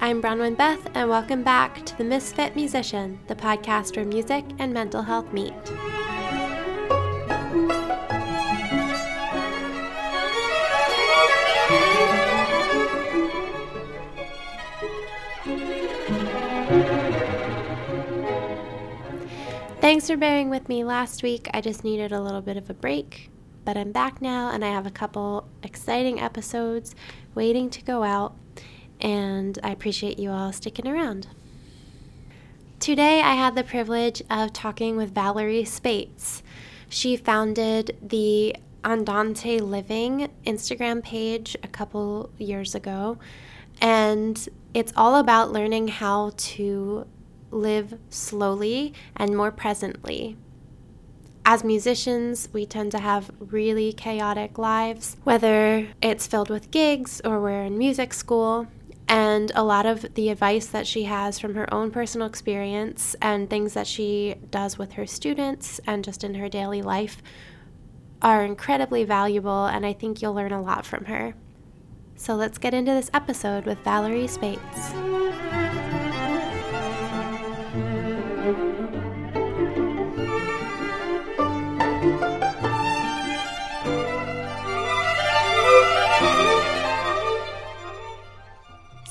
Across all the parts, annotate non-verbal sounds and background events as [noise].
I'm Bronwyn Beth, and welcome back to The Misfit Musician, the podcast where music and mental health meet. Thanks for bearing with me last week. I just needed a little bit of a break, but I'm back now and I have a couple exciting episodes waiting to go out, and I appreciate you all sticking around. Today, I had the privilege of talking with Valeri Speights. She founded the Andante Living Instagram page a couple years ago, and it's all about learning how to live slowly and more presently. As musicians, we tend to have really chaotic lives, whether it's filled with gigs or we're in music school. And a lot of the advice that she has from her own personal experience and things that she does with her students and just in her daily life are incredibly valuable, and I think you'll learn a lot from her. So let's get into this episode with Valeri Speights.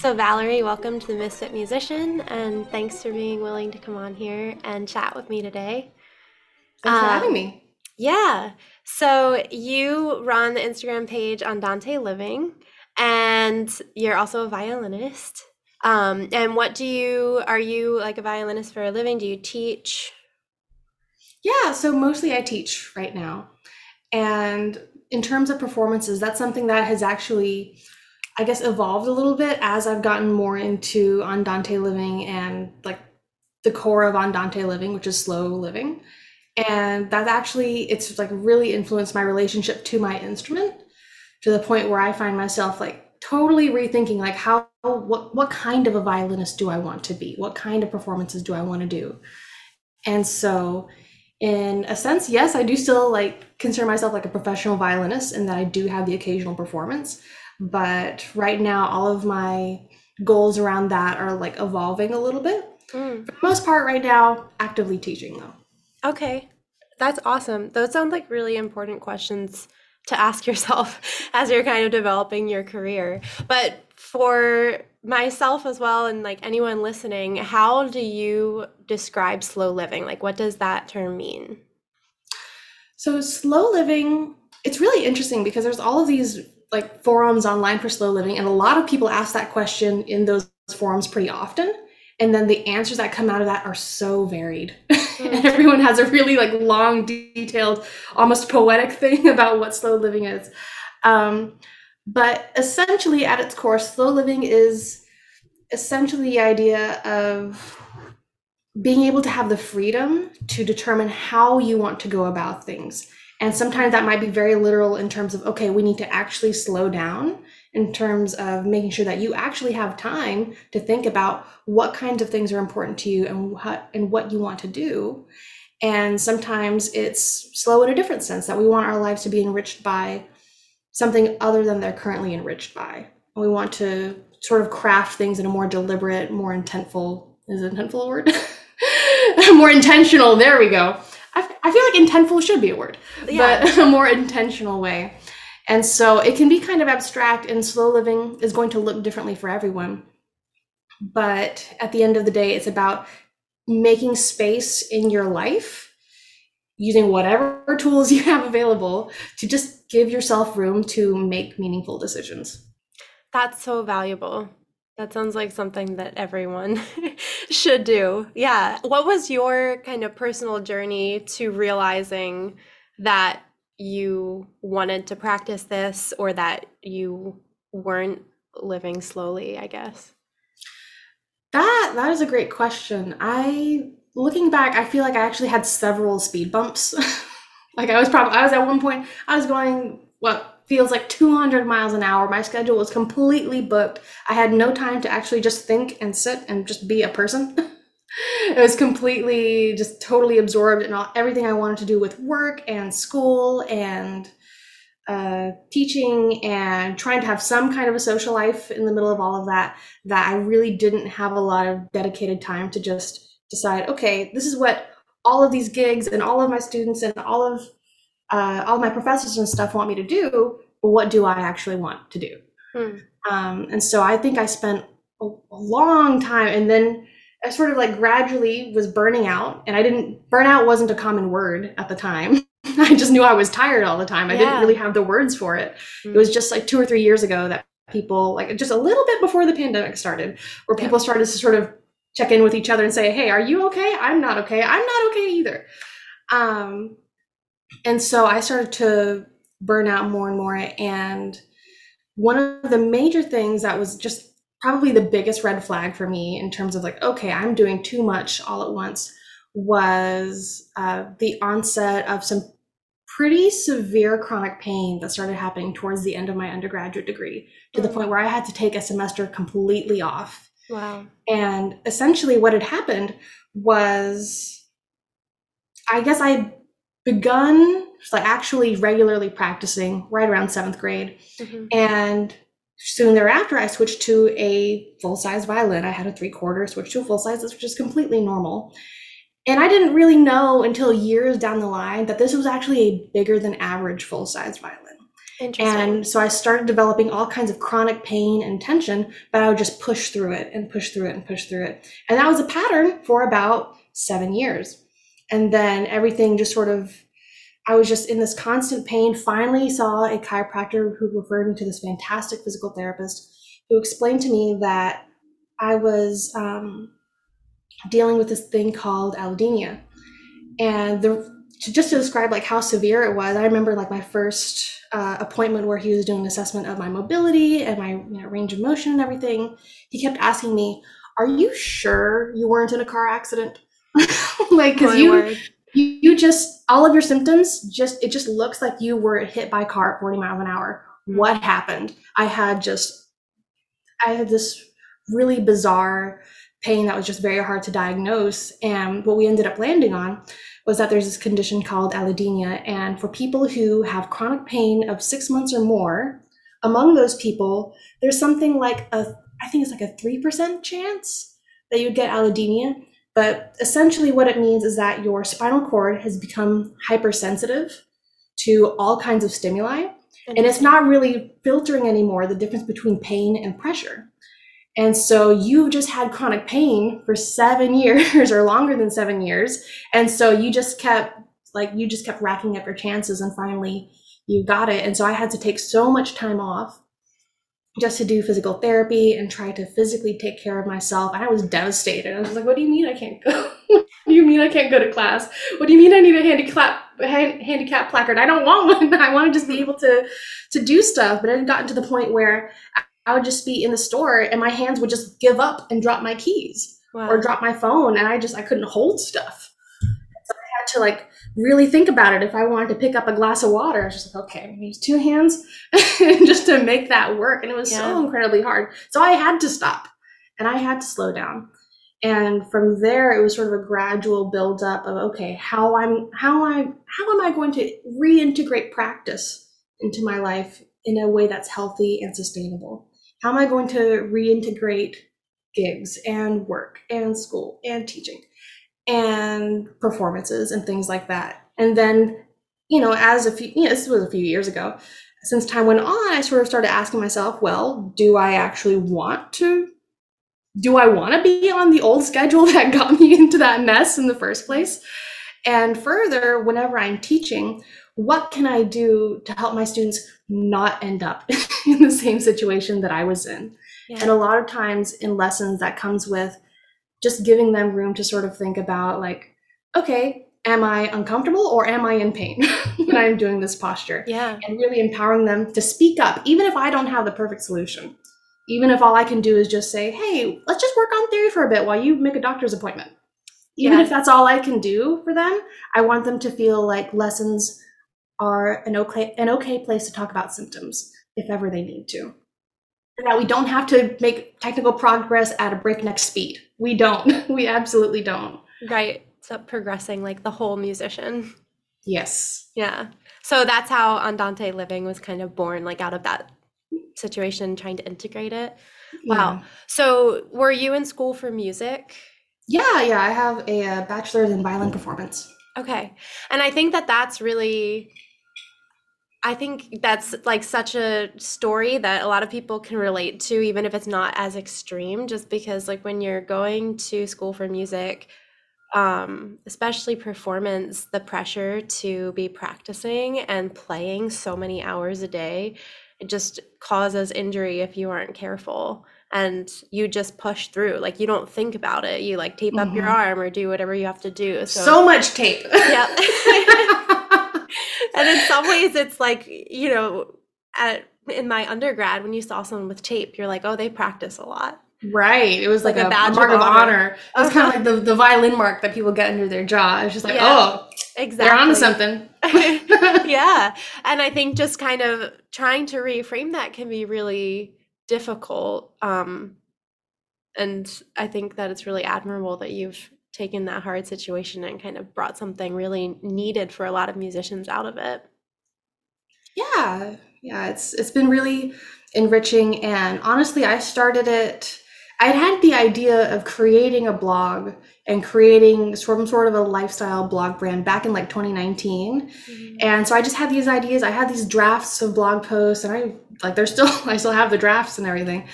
So, Valeri, welcome to the Misfit Musician, and thanks for being willing to come on here and chat with me today. Thanks for having me. Yeah. So, you run the Instagram page Andante Living, and you're also a violinist. Um, and what do you, are you like a violinist for a living? Do you teach? Yeah, so mostly I teach right now. And in terms of performances, that's something that has actually I guess evolved a little bit as I've gotten more into Andante living and like the core of Andante living, which is slow living. And that actually it's like really influenced my relationship to my instrument to the point where I find myself like totally rethinking like how what what kind of a violinist do I want to be? What kind of performances do I want to do? And so in a sense, yes, I do still like consider myself like a professional violinist and that I do have the occasional performance but right now all of my goals around that are like evolving a little bit. Mm. for the most part right now actively teaching though. Okay. That's awesome. Those sound like really important questions to ask [laughs] yourself as you're kind of developing your career. But for myself as well and like anyone listening how do you describe slow living? Like what does that term mean? So slow living it's really interesting because there's all of these like forums online for slow living and a lot of people ask that question in those forums pretty often and then the answers that come out of that are so varied. Mm-hmm. [laughs] and everyone has a really like long detailed almost poetic [laughs] thing about what slow living is. Um, but essentially at its core slow living is essentially the idea of being able to have the freedom to determine how you want to go about things and sometimes that might be very literal in terms of, okay, we need to actually slow down in terms of making sure that you actually have time to think about what kinds of things are important to you and what and what you want to do. And sometimes it's slow in a different sense that we want our lives to be enriched by something other than they're currently enriched by. We want to sort of craft things in a more deliberate, more intentful, is intentful a word? [laughs] more intentional, there we go I feel like intentful should be a word, yeah. but [laughs] a more intentional way. And so it can be kind of abstract, and slow living is going to look differently for everyone. But at the end of the day, it's about making space in your life using whatever [laughs] tools you have available to just give yourself room to make meaningful decisions. That's so valuable. That sounds like something that everyone [laughs] should do. Yeah. What was your kind of personal journey to realizing that you wanted to practice this or that you weren't living slowly, I guess? That that is a great question. I looking back, I feel like I actually had several speed bumps. [laughs] like I was probably I was at one point I was going what feels like 200 miles an hour. My schedule was completely booked. I had no time to actually just think and sit and just be a person. [laughs] it was completely just totally absorbed in all, everything I wanted to do with work and school and uh, teaching and trying to have some kind of a social life in the middle of all of that, that I really didn't have a lot of dedicated time to just decide, okay, this is what all of these gigs and all of my students and all of uh, all my professors and stuff want me to do, but what do I actually want to do? Hmm. Um, and so I think I spent a, a long time, and then I sort of like gradually was burning out, and I didn't burnout wasn't a common word at the time. [laughs] I just knew I was tired all the time. I yeah. didn't really have the words for it. Mm. It was just like two or three years ago that people, like just a little bit before the pandemic started, where people yeah. started to sort of check in with each other and say, "Hey, are you okay? I'm not okay. I'm not okay either." Um, and so I started to burn out more and more. And one of the major things that was just probably the biggest red flag for me in terms of like, okay, I'm doing too much all at once was uh, the onset of some pretty severe chronic pain that started happening towards the end of my undergraduate degree to the mm. point where I had to take a semester completely off. Wow. And essentially, what had happened was I guess I begun like actually regularly practicing right around seventh grade. Mm-hmm. And soon thereafter, I switched to a full size violin. I had a three quarter, switched to a full size, which is completely normal. And I didn't really know until years down the line that this was actually a bigger than average full size violin. And so I started developing all kinds of chronic pain and tension, but I would just push through it and push through it and push through it. And that was a pattern for about seven years. And then everything just sort of, I was just in this constant pain. Finally, saw a chiropractor who referred me to this fantastic physical therapist who explained to me that I was um, dealing with this thing called allodynia. And the to, just to describe like how severe it was, I remember like my first uh, appointment where he was doing an assessment of my mobility and my you know, range of motion and everything. He kept asking me, "Are you sure you weren't in a car accident?" [laughs] like because you, you you just all of your symptoms just it just looks like you were hit by a car at 40 miles an hour. Mm-hmm. What happened? I had just I had this really bizarre pain that was just very hard to diagnose. And what we ended up landing on was that there's this condition called allodynia. And for people who have chronic pain of six months or more, among those people, there's something like a, I think it's like a 3% chance that you'd get allodynia. But essentially, what it means is that your spinal cord has become hypersensitive to all kinds of stimuli. And it's not really filtering anymore the difference between pain and pressure. And so you've just had chronic pain for seven [laughs] years or longer than seven years. And so you just kept, like, you just kept racking up your chances and finally you got it. And so I had to take so much time off just to do physical therapy and try to physically take care of myself. And I was devastated. I was like, what do you mean I can't go? [laughs] what do you mean I can't go to class? What do you mean I need a handicap handicap placard? I don't want one. [laughs] I want to just be able to to do stuff. But it had gotten to the point where I would just be in the store and my hands would just give up and drop my keys wow. or drop my phone and I just I couldn't hold stuff. So I had to like really think about it. If I wanted to pick up a glass of water, I was just like, okay, I'm gonna use two hands [laughs] just to make that work. And it was yeah. so incredibly hard. So I had to stop and I had to slow down. And from there it was sort of a gradual build up of okay, how I'm how I how am I going to reintegrate practice into my life in a way that's healthy and sustainable? how am I going to reintegrate gigs and work and school and teaching and performances and things like that? And then, you know, as a few, you know, this was a few years ago, since time went on, I sort of started asking myself, well, do I actually want to? Do I want to be on the old schedule [laughs] that got me into that mess in the first place? And further, whenever I'm teaching, what can I do to help my students not end up [laughs] in the same situation that I was in? Yeah. And a lot of times in lessons, that comes with just giving them room to sort of think about, like, okay, am I uncomfortable or am I in pain [laughs] when I'm doing this posture? [laughs] Yeah. And really empowering them to speak up, even if I don't have the perfect solution. Even if all I can do is just say, hey, let's just work on theory for a bit while you make a doctor's appointment. Even yeah. if that's all I can do for them, I want them to feel like lessons are an okay an okay place to talk about symptoms if ever they need to. And that we don't have to make technical progress at a breakneck speed. We don't. [laughs] We absolutely don't. Right. So progressing like the whole musician. Yes. Yeah. So that's how Andante Living was kind of born, like out of that situation, trying to integrate it. Wow. Yeah. So were you in school for music? Yeah, yeah. I have a, uh bachelor's in violin performance. Okay. And I think that that's really I think that's like such a story that a lot of people can relate to even if it's not as extreme just because like when you're going to school for music um especially performance the pressure to be practicing and playing so many hours a day it just causes injury if you aren't careful and you just push through like you don't think about it you like tape up your Mhm. arm or do whatever you have to do So, much tape. Yeah. [laughs] [laughs] and in some ways it's like you know at in my undergrad when you saw someone with tape you're like oh they practice a lot right. It was like, Like a a, badge of mark of honor. honor. It was kind of like the, the violin mark that people get under their jaw. It's just like, Yeah. oh, exactly they're onto something. [laughs] [laughs] yeah and i think just kind of trying to reframe that can be really difficult um and i think that it's really admirable that you've taken that hard situation and kind of brought something really needed for a lot of musicians out of it Yeah, yeah, it's it's been really enriching and honestly I started it I had the idea of creating a blog and creating some sort of a lifestyle blog brand back in like 2019. And so I just had these ideas. I had these drafts of blog posts and I like they're still [laughs] I still have the drafts and everything.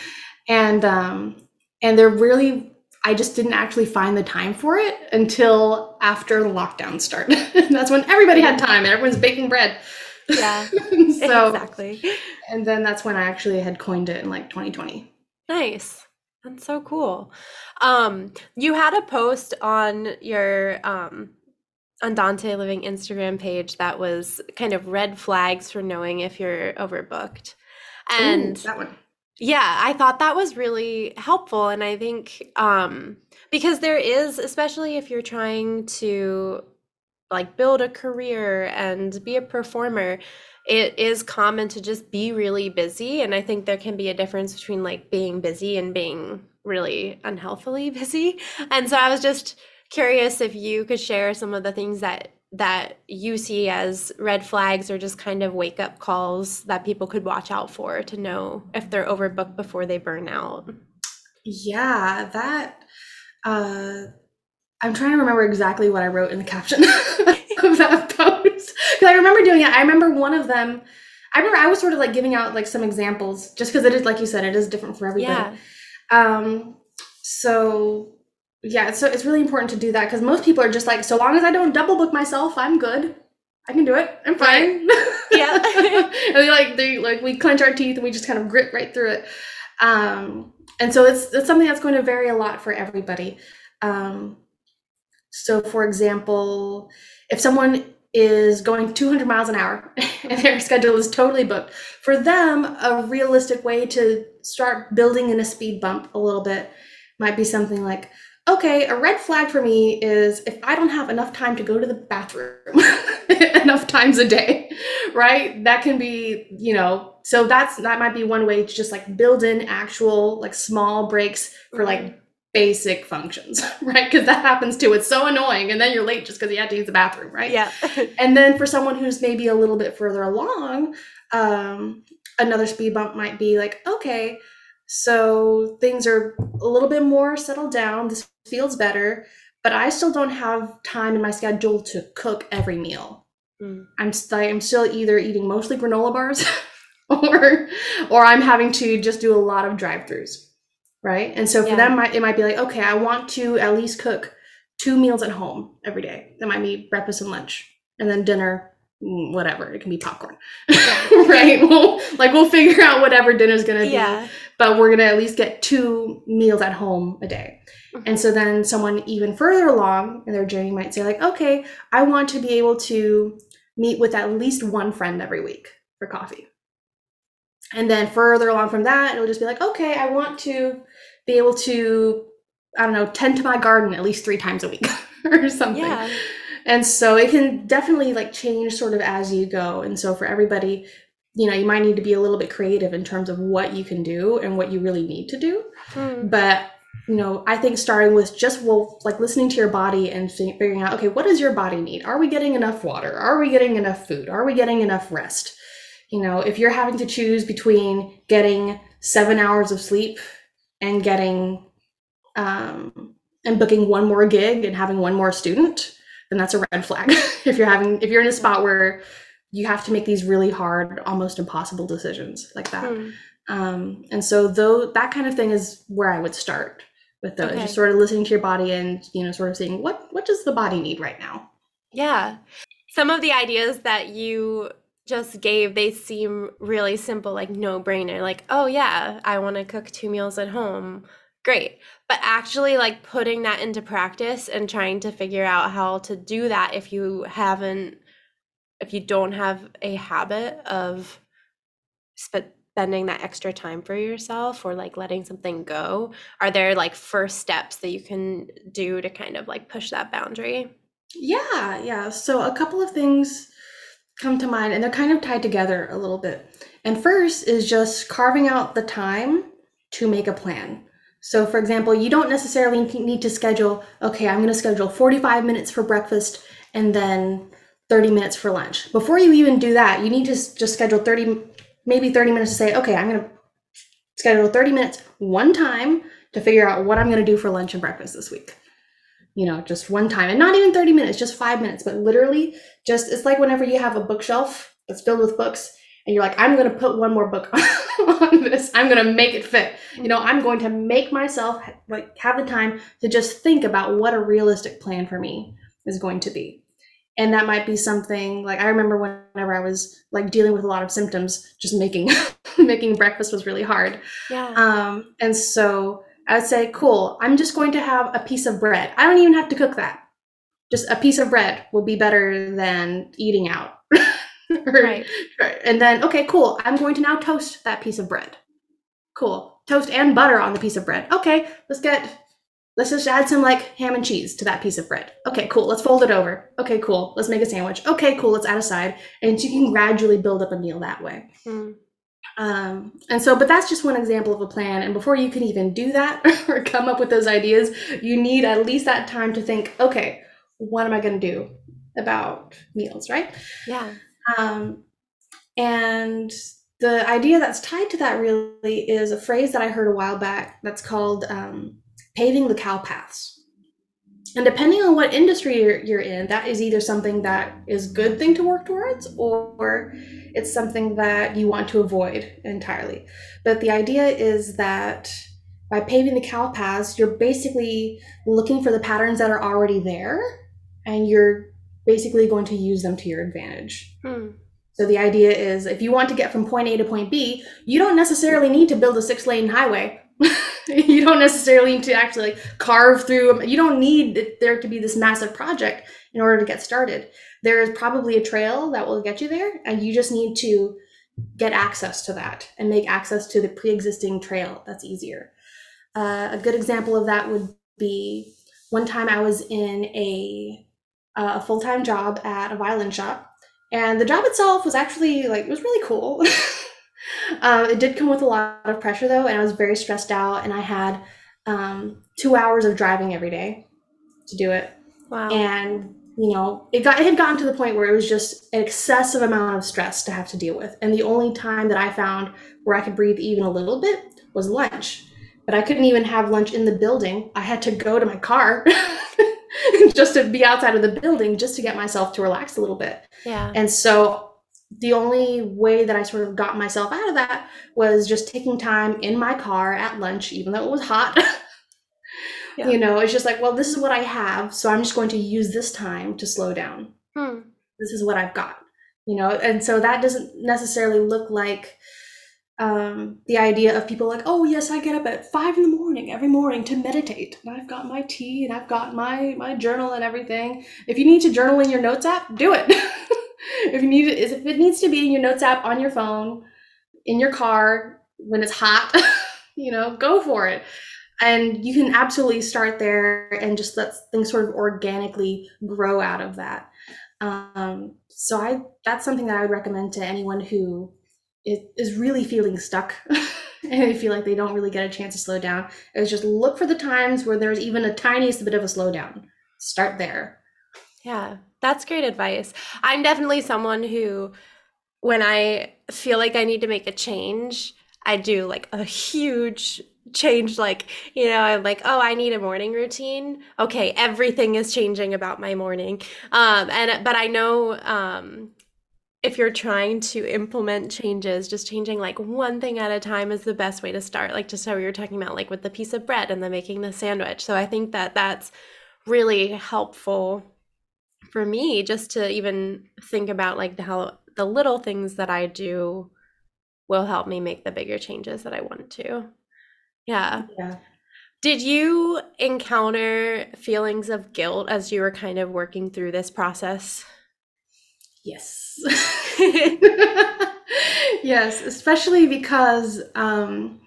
And um and they're really I just didn't actually find the time for it until after the lockdown started. [laughs] That's when everybody had time and everyone's baking bread. yeah [laughs] so exactly and then that's when I actually had coined it in like 2020. Nice. That's so cool. Um, you had a post on your um Andante Living Instagram page that was kind of red flags for knowing if you're overbooked. And Ooh, that one. Yeah, I thought that was really helpful. And I think um, because there is, especially if you're trying to like build a career and be a performer, it is common to just be really busy. And I think there can be a difference between like being busy and being really unhealthily [laughs] busy. And so I was just curious if you could share some of the things that that you see as red flags or just kind of wake up calls that people could watch out for to know if they're overbooked before they burn out. Yeah, that uh I'm trying to remember exactly what I wrote in the caption [laughs] of that post. Because I remember doing it. I remember one of them. I remember I was sort of like giving out like some examples just because it is like you said, it is different for everybody. Yeah. Um so yeah, so it's really important to do that because most people are just like, so long as I don't double book myself, I'm good. I can do it. I'm fine. [laughs] Yeah. [laughs] and we like they like we clench our teeth and we just kind of grit right through it. Um, and so it's it's something that's going to vary a lot for everybody. Um, so for example, if someone is going 200 miles an hour [laughs] and their schedule is totally booked, for them a realistic way to start building in a speed bump a little bit might be something like okay, a red flag for me is if I don't have enough time to go to the bathroom [laughs] enough times a day, right? That can be, you know, so that's that might be one way to just like build in actual like small breaks for like basic functions, [laughs] right? Because that happens too. It's so annoying, and then you're late just because you had to use the bathroom, right? Yeah. [laughs] And then for someone who's maybe a little bit further along, um, another speed bump might be like, okay, so things are a little bit more settled down. This feels better, but I still don't have time in my schedule to cook every meal. Mm. I'm st- I'm still either eating mostly granola bars, [laughs] or or I'm having to just do a lot of drive-throughs, right? And so for Yeah. them, it might be like, okay, I want to at least cook two meals at home every day. That might be breakfast and lunch, and then dinner, whatever. It can be popcorn, [laughs] right? We'll, like we'll figure out whatever dinner's gonna be Yeah. but we're gonna at least get two meals at home a day. Mhm. And so then someone even further along in their journey might say, like, okay, I want to be able to meet with at least one friend every week for coffee. And then further along from that, it'll just be like, okay, I want to be able to, I don't know, tend to my garden at least three times a week [laughs] or something Yeah. And so it can definitely like change sort of as you go and so for everybody you know you might need to be a little bit creative in terms of what you can do and what you really need to do Mm. but you know, I think starting with just well, like listening to your body and figuring out, okay, what does your body need? Are we getting enough water? Are we getting enough food? Are we getting enough rest? You know, if you're having to choose between getting seven hours of sleep and getting um, and booking one more gig and having one more student, then that's a red flag. [laughs] if you're having if you're in a spot where you have to make these really hard, almost impossible decisions like that. Hmm. Um, and so though that kind of thing is where I would start with those, okay. just sort of listening to your body and you know, sort of seeing what what does the body need right now. Yeah. Some of the ideas that you just gave, they seem really simple, like no brainer. Like, oh yeah, I want to cook two meals at home. Great. But actually, like putting that into practice and trying to figure out how to do that if you haven't, if you don't have a habit of spending that extra time for yourself or like letting something go, are there like first steps that you can do to kind of like push that boundary? Yeah, yeah. So a couple of things come to mind and they're kind of tied together a little bit. And first is just carving out the time to make a plan. So, for example, you don't necessarily need to schedule, okay, I'm going to schedule 45 minutes for breakfast and then 30 minutes for lunch. Before you even do that, you need to just schedule 30, maybe 30 minutes to say, okay, I'm going to schedule 30 minutes one time to figure out what I'm going to do for lunch and breakfast this week you know, just one time and not even 30 minutes, just five minutes, but literally just, it's like whenever you have a bookshelf that's filled with books and you're like, I'm going to put one more book [laughs] on this. I'm going to make it fit. You know, I'm going to make myself like have the time to just think about what a realistic plan for me is going to be. And that might be something like I remember whenever I was like dealing with a lot of symptoms, just making [laughs] making breakfast was really hard. Yeah. Um, and so I would say, cool, I'm just going to have a piece of bread. I don't even have to cook that. Just a piece of bread will be better than eating out. [laughs] right. [laughs] right. And then, okay, cool, I'm going to now toast that piece of bread. Cool. Toast and butter on the piece of bread. Okay, let's get, let's just add some like ham and cheese to that piece of bread. Okay, cool, let's fold it over. Okay, cool, let's make a sandwich. Okay, cool, let's add a side. And you can gradually build up a meal that way. Mm. Um, and so, but that's just one example of a plan. And before you can even do that [laughs] or come up with those ideas, you need at least that time to think, okay, what am I going to do about meals, right? Yeah. Um, and the idea that's tied to that really is a phrase that I heard a while back that's called um, paving the cow paths. And depending on what industry you're, you're in, that is either something that is a good thing to work towards or it's something that you want to avoid entirely. But the idea is that by paving the cow paths, you're basically looking for the patterns that are already there and you're basically going to use them to your advantage. Hmm. So the idea is if you want to get from point A to point B, you don't necessarily need to build a six lane highway. [laughs] you don't necessarily need to actually like carve through you don't need there to be this massive project in order to get started there is probably a trail that will get you there and you just need to get access to that and make access to the pre-existing trail that's easier uh, a good example of that would be one time i was in a, a full-time job at a violin shop and the job itself was actually like it was really cool [laughs] um, it did come with a lot of pressure though, and I was very stressed out. And I had um, two hours of driving every day to do it. Wow. And you know, it got it had gotten to the point where it was just an excessive amount of stress to have to deal with. And the only time that I found where I could breathe even a little bit was lunch. But I couldn't even have lunch in the building. I had to go to my car [laughs] [laughs] just to be outside of the building just to get myself to relax a little bit. Yeah. And so the only way that I sort of got myself out of that was just taking time in my car at lunch, even though it was hot. [laughs] yeah. You know, it's just like, well, this is what I have, so I'm just going to use this time to slow down. Hmm. This is what I've got, you know, and so that doesn't necessarily look like um, the idea of people like, oh yes, I get up at five in the morning every morning to meditate, and I've got my tea and I've got my my journal and everything. If you need to journal in your notes app, do it. [laughs] if you need it, if it needs to be in your notes app on your phone, in your car when it's hot, [laughs] you know, go for it. And you can absolutely start there and just let things sort of organically grow out of that. Um, so I that's something that I would recommend to anyone who is, is really feeling stuck [laughs] and they feel like they don't really get a chance to slow down. Is just look for the times where there's even a tiniest bit of a slowdown. Start there. Yeah, that's great advice. I'm definitely someone who, when I feel like I need to make a change, I do like a huge change like you know i'm like oh i need a morning routine okay everything is changing about my morning um and but i know um if you're trying to implement changes just changing like one thing at a time is the best way to start like just how we were talking about like with the piece of bread and then making the sandwich so i think that that's really helpful for me just to even think about like the how the little things that i do will help me make the bigger changes that I want to. Yeah. Yeah. Did you encounter feelings of guilt as you were kind of working through this process? Yes. [laughs] yes, especially because um,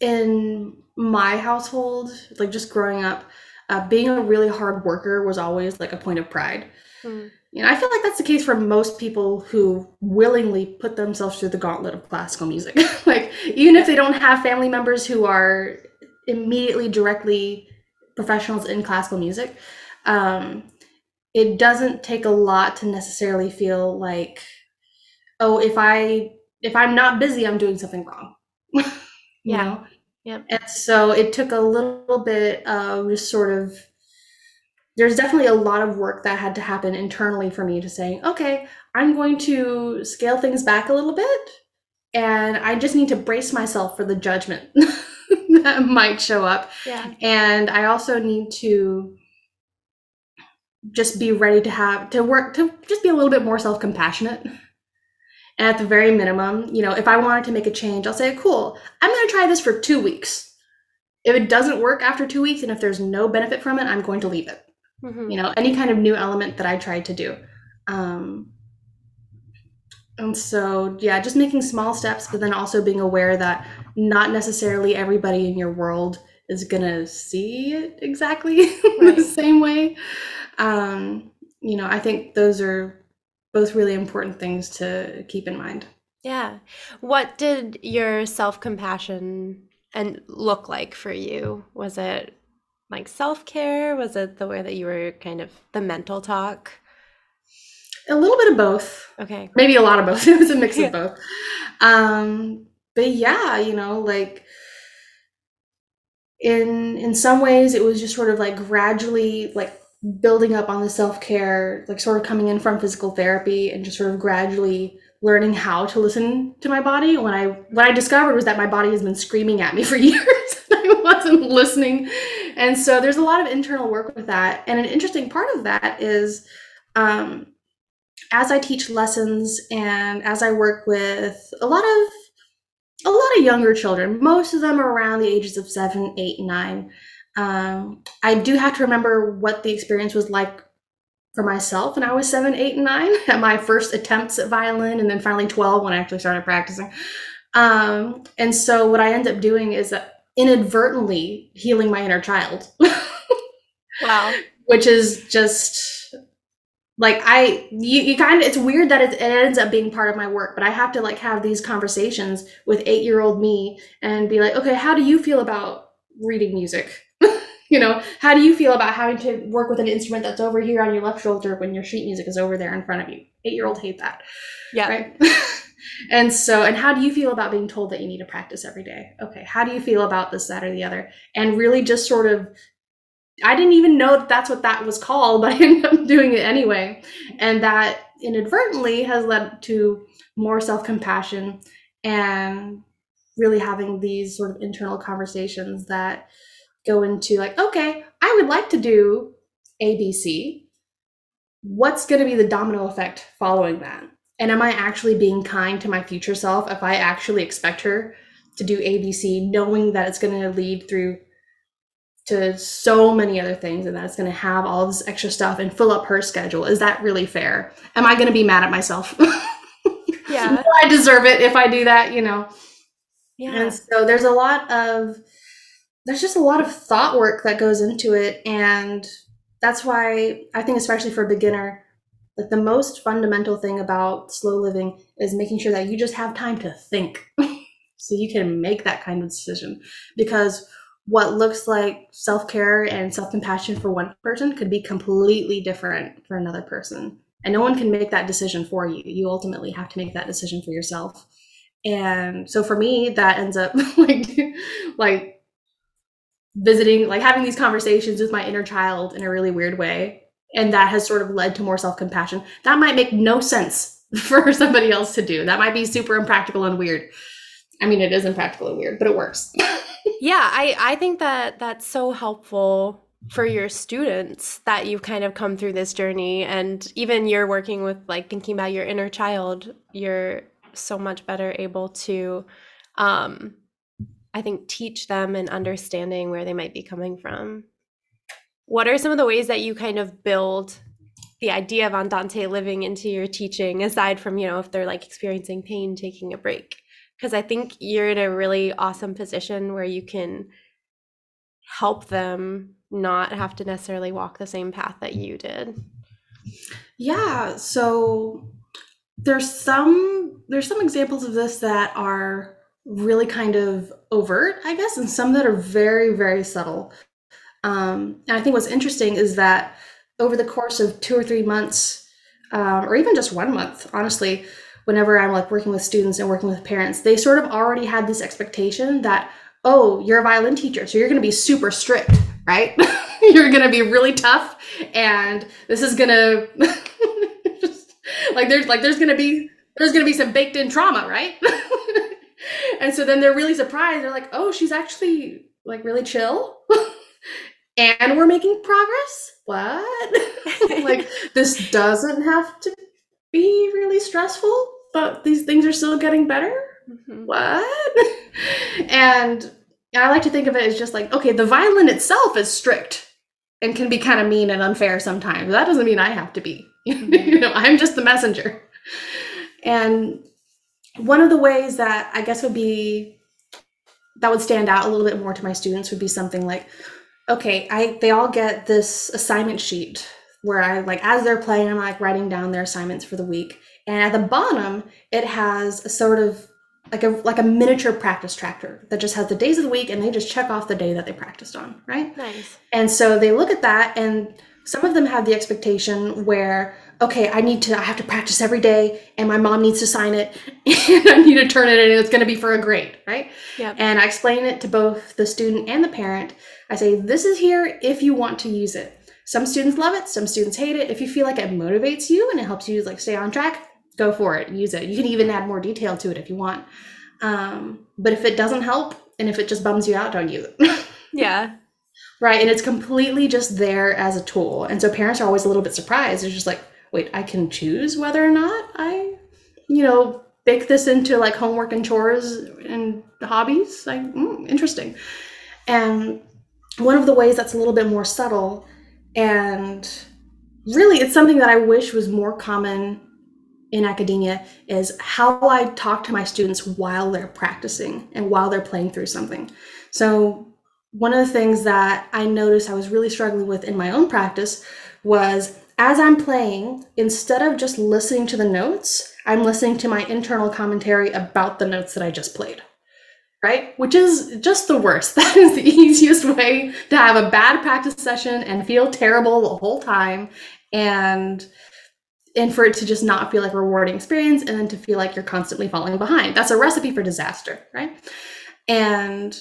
in my household, like just growing up, uh, being a really hard worker was always like a point of pride. Mm. You know, I feel like that's the case for most people who willingly put themselves through the gauntlet of classical music. [laughs] like, even if they don't have family members who are immediately, directly professionals in classical music, um, it doesn't take a lot to necessarily feel like, oh, if I if I'm not busy, I'm doing something wrong. [laughs] you yeah. know? Yep. And so it took a little bit of just sort of there's definitely a lot of work that had to happen internally for me to saying, okay, I'm going to scale things back a little bit. And I just need to brace myself for the judgment [laughs] that might show up. Yeah. And I also need to just be ready to have to work to just be a little bit more self-compassionate. And at the very minimum, you know, if I wanted to make a change, I'll say, cool, I'm going to try this for two weeks. If it doesn't work after two weeks and if there's no benefit from it, I'm going to leave it mm-hmm. you know any kind of new element that i tried to do um, and so yeah just making small steps but then also being aware that not necessarily everybody in your world is gonna see it exactly [laughs] right. the same way um, you know i think those are both really important things to keep in mind yeah what did your self-compassion and look like for you was it like self care? Was it the way that you were kind of the mental talk? A little bit of both. Okay. Maybe a lot of both. [laughs] it was a mix of [laughs] both. Um, but yeah, you know, like in in some ways it was just sort of like gradually like building up on the self-care, like sort of coming in from physical therapy and just sort of gradually learning how to listen to my body. When I what I discovered was that my body has been screaming at me for [laughs] years. I wasn't listening. And so there's a lot of internal work with that. And an interesting part of that is um, as I teach lessons and as I work with a lot of a lot of younger children, most of them are around the ages of seven, eight, nine. Um, I do have to remember what the experience was like for myself when I was seven, eight, and nine at [laughs] my first attempts at violin, and then finally 12 when I actually started practicing. Um, and so what I end up doing is inadvertently healing my inner child. [laughs] wow. Which is just like I you, you kind of it's weird that it, it ends up being part of my work, but I have to like have these conversations with 8-year-old me and be like, "Okay, how do you feel about reading music?" You know, how do you feel about having to work with an instrument that's over here on your left shoulder when your sheet music is over there in front of you? 8-year-old hate that. Yeah. Right? [laughs] and so, and how do you feel about being told that you need to practice every day? Okay, how do you feel about this, that, or the other? And really just sort of, I didn't even know that that's what that was called, [laughs] but I ended up doing it anyway. And that inadvertently has led to more self compassion and really having these sort of internal conversations that go into like, okay, I would like to do ABC. What's going to be the domino effect following that? And am I actually being kind to my future self if I actually expect her to do ABC, knowing that it's going to lead through to so many other things and that it's going to have all this extra stuff and fill up her schedule? Is that really fair? Am I going to be mad at myself? [laughs] yeah. I deserve it if I do that, you know? Yeah. And so there's a lot of, there's just a lot of thought work that goes into it. And that's why I think, especially for a beginner, like the most fundamental thing about slow living is making sure that you just have time to think. [laughs] so you can make that kind of decision because what looks like self-care and self-compassion for one person could be completely different for another person and no one can make that decision for you you ultimately have to make that decision for yourself and so for me that ends up [laughs] like like visiting like having these conversations with my inner child in a really weird way and that has sort of led to more self-compassion. That might make no sense [laughs] for somebody else to do. That might be super impractical and weird. I mean it is impractical and weird but it works. [laughs] Yeah i i think that that's so helpful for your students that you've kind of come through this journey and even you're working with like thinking about your inner child you're so much better able to um i think teach them and understanding where they might be coming from. What are some of the ways that you kind of build the idea of andante living into your teaching aside from you know if they're like experiencing pain taking a break? Because i think you're in a really awesome position where you can help them not have to necessarily walk the same path that you did. Yeah so there's some there's some examples of this that are really kind of overt i guess and some that are very very subtle um, and i think what's interesting is that over the course of two or three months um, or even just one month honestly whenever i'm like working with students and working with parents they sort of already had this expectation that oh you're a violin teacher so you're going to be super strict right [laughs] you're going to be really tough and this is going [laughs] to like there's like there's gonna be there's gonna be some baked in trauma, right? [laughs] and so then they're really surprised. They're like, oh, she's actually like really chill. [laughs] and we're making progress. What? [laughs] like this doesn't have to be really stressful, but these things are still getting better. Mm-hmm. What? [laughs] and I like to think of it as just like, okay, the violin itself is strict and can be kind of mean and unfair sometimes. That doesn't mean I have to be. you know, I'm just the messenger. And one of the ways that I guess would be that would stand out a little bit more to my students would be something like, okay, I they all get this assignment sheet where I like as they're playing, I'm like writing down their assignments for the week. And at the bottom, it has a sort of like a like a miniature practice tracker that just has the days of the week and they just check off the day that they practiced on, right? Nice. And so they look at that and some of them have the expectation where okay i need to i have to practice every day and my mom needs to sign it [laughs] and i need to turn it in and it's going to be for a grade right yep. and i explain it to both the student and the parent i say this is here if you want to use it some students love it some students hate it if you feel like it motivates you and it helps you like stay on track go for it use it you can even add more detail to it if you want um, but if it doesn't help and if it just bums you out don't use it [laughs] yeah Right. And it's completely just there as a tool. And so parents are always a little bit surprised. It's just like, wait, I can choose whether or not I, you know, bake this into like homework and chores and hobbies. Like, mm, interesting. And one of the ways that's a little bit more subtle and really it's something that I wish was more common in academia is how I talk to my students while they're practicing and while they're playing through something. So one of the things that I noticed I was really struggling with in my own practice was as I'm playing, instead of just listening to the notes, I'm listening to my internal commentary about the notes that I just played. Right? Which is just the worst. [laughs] That is the easiest way to have a bad practice session and feel terrible the whole time and and for it to just not feel like a rewarding experience and then to feel like you're constantly falling behind. That's a recipe for disaster, right? And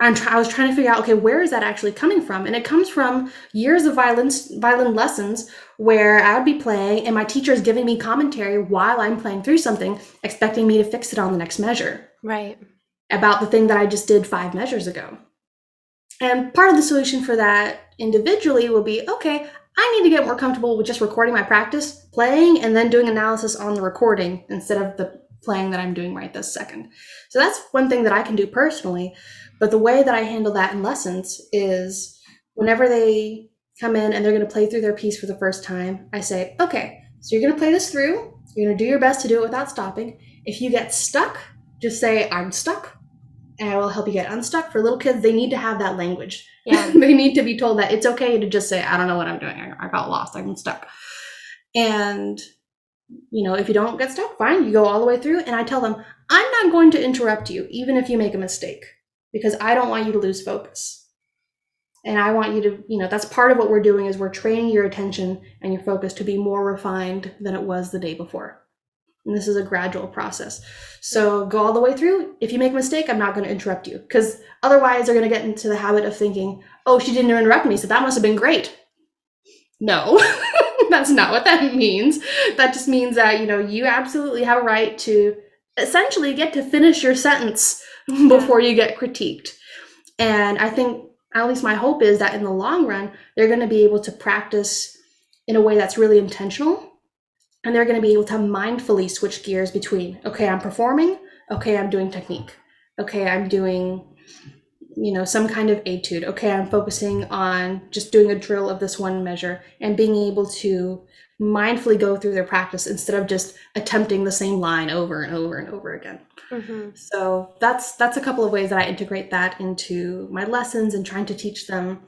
I'm try- I was trying to figure out, okay, where is that actually coming from? And it comes from years of violin, violin lessons where I would be playing and my teacher is giving me commentary while I'm playing through something, expecting me to fix it on the next measure. Right. About the thing that I just did five measures ago. And part of the solution for that individually will be, okay, I need to get more comfortable with just recording my practice, playing, and then doing analysis on the recording instead of the playing that I'm doing right this second. So that's one thing that I can do personally. But the way that I handle that in lessons is whenever they come in and they're going to play through their piece for the first time, I say, okay, so you're going to play this through. You're going to do your best to do it without stopping. If you get stuck, just say, I'm stuck. And I will help you get unstuck. For little kids, they need to have that language. Yeah. [laughs] they need to be told that it's okay to just say, I don't know what I'm doing. I, I got lost. I'm stuck. And, you know, if you don't get stuck, fine. You go all the way through. And I tell them, I'm not going to interrupt you, even if you make a mistake, because I don't want you to lose focus. And I want you to, you know, that's part of what we're doing is we're training your attention and your focus to be more refined than it was the day before. And this is a gradual process. So go all the way through. If you make a mistake, I'm not going to interrupt you because otherwise they're going to get into the habit of thinking, oh, she didn't interrupt me, so that must have been great. No, [laughs] that's not what that [laughs] means. That just means that, you know, you absolutely have a right to essentially get to finish your sentence [laughs] before you get critiqued. And I think, at least my hope is that in the long run, they're going to be able to practice in a way that's really intentional. And they're going to be able to mindfully switch gears between, okay, I'm performing, okay, I'm doing technique, okay, I'm doing you know some kind of etude. Okay i'm focusing on just doing a drill of this one measure and being able to mindfully go through their practice instead of just attempting the same line over and over and over again. Mm-hmm. so that's that's a couple of ways that i integrate that into my lessons and trying to teach them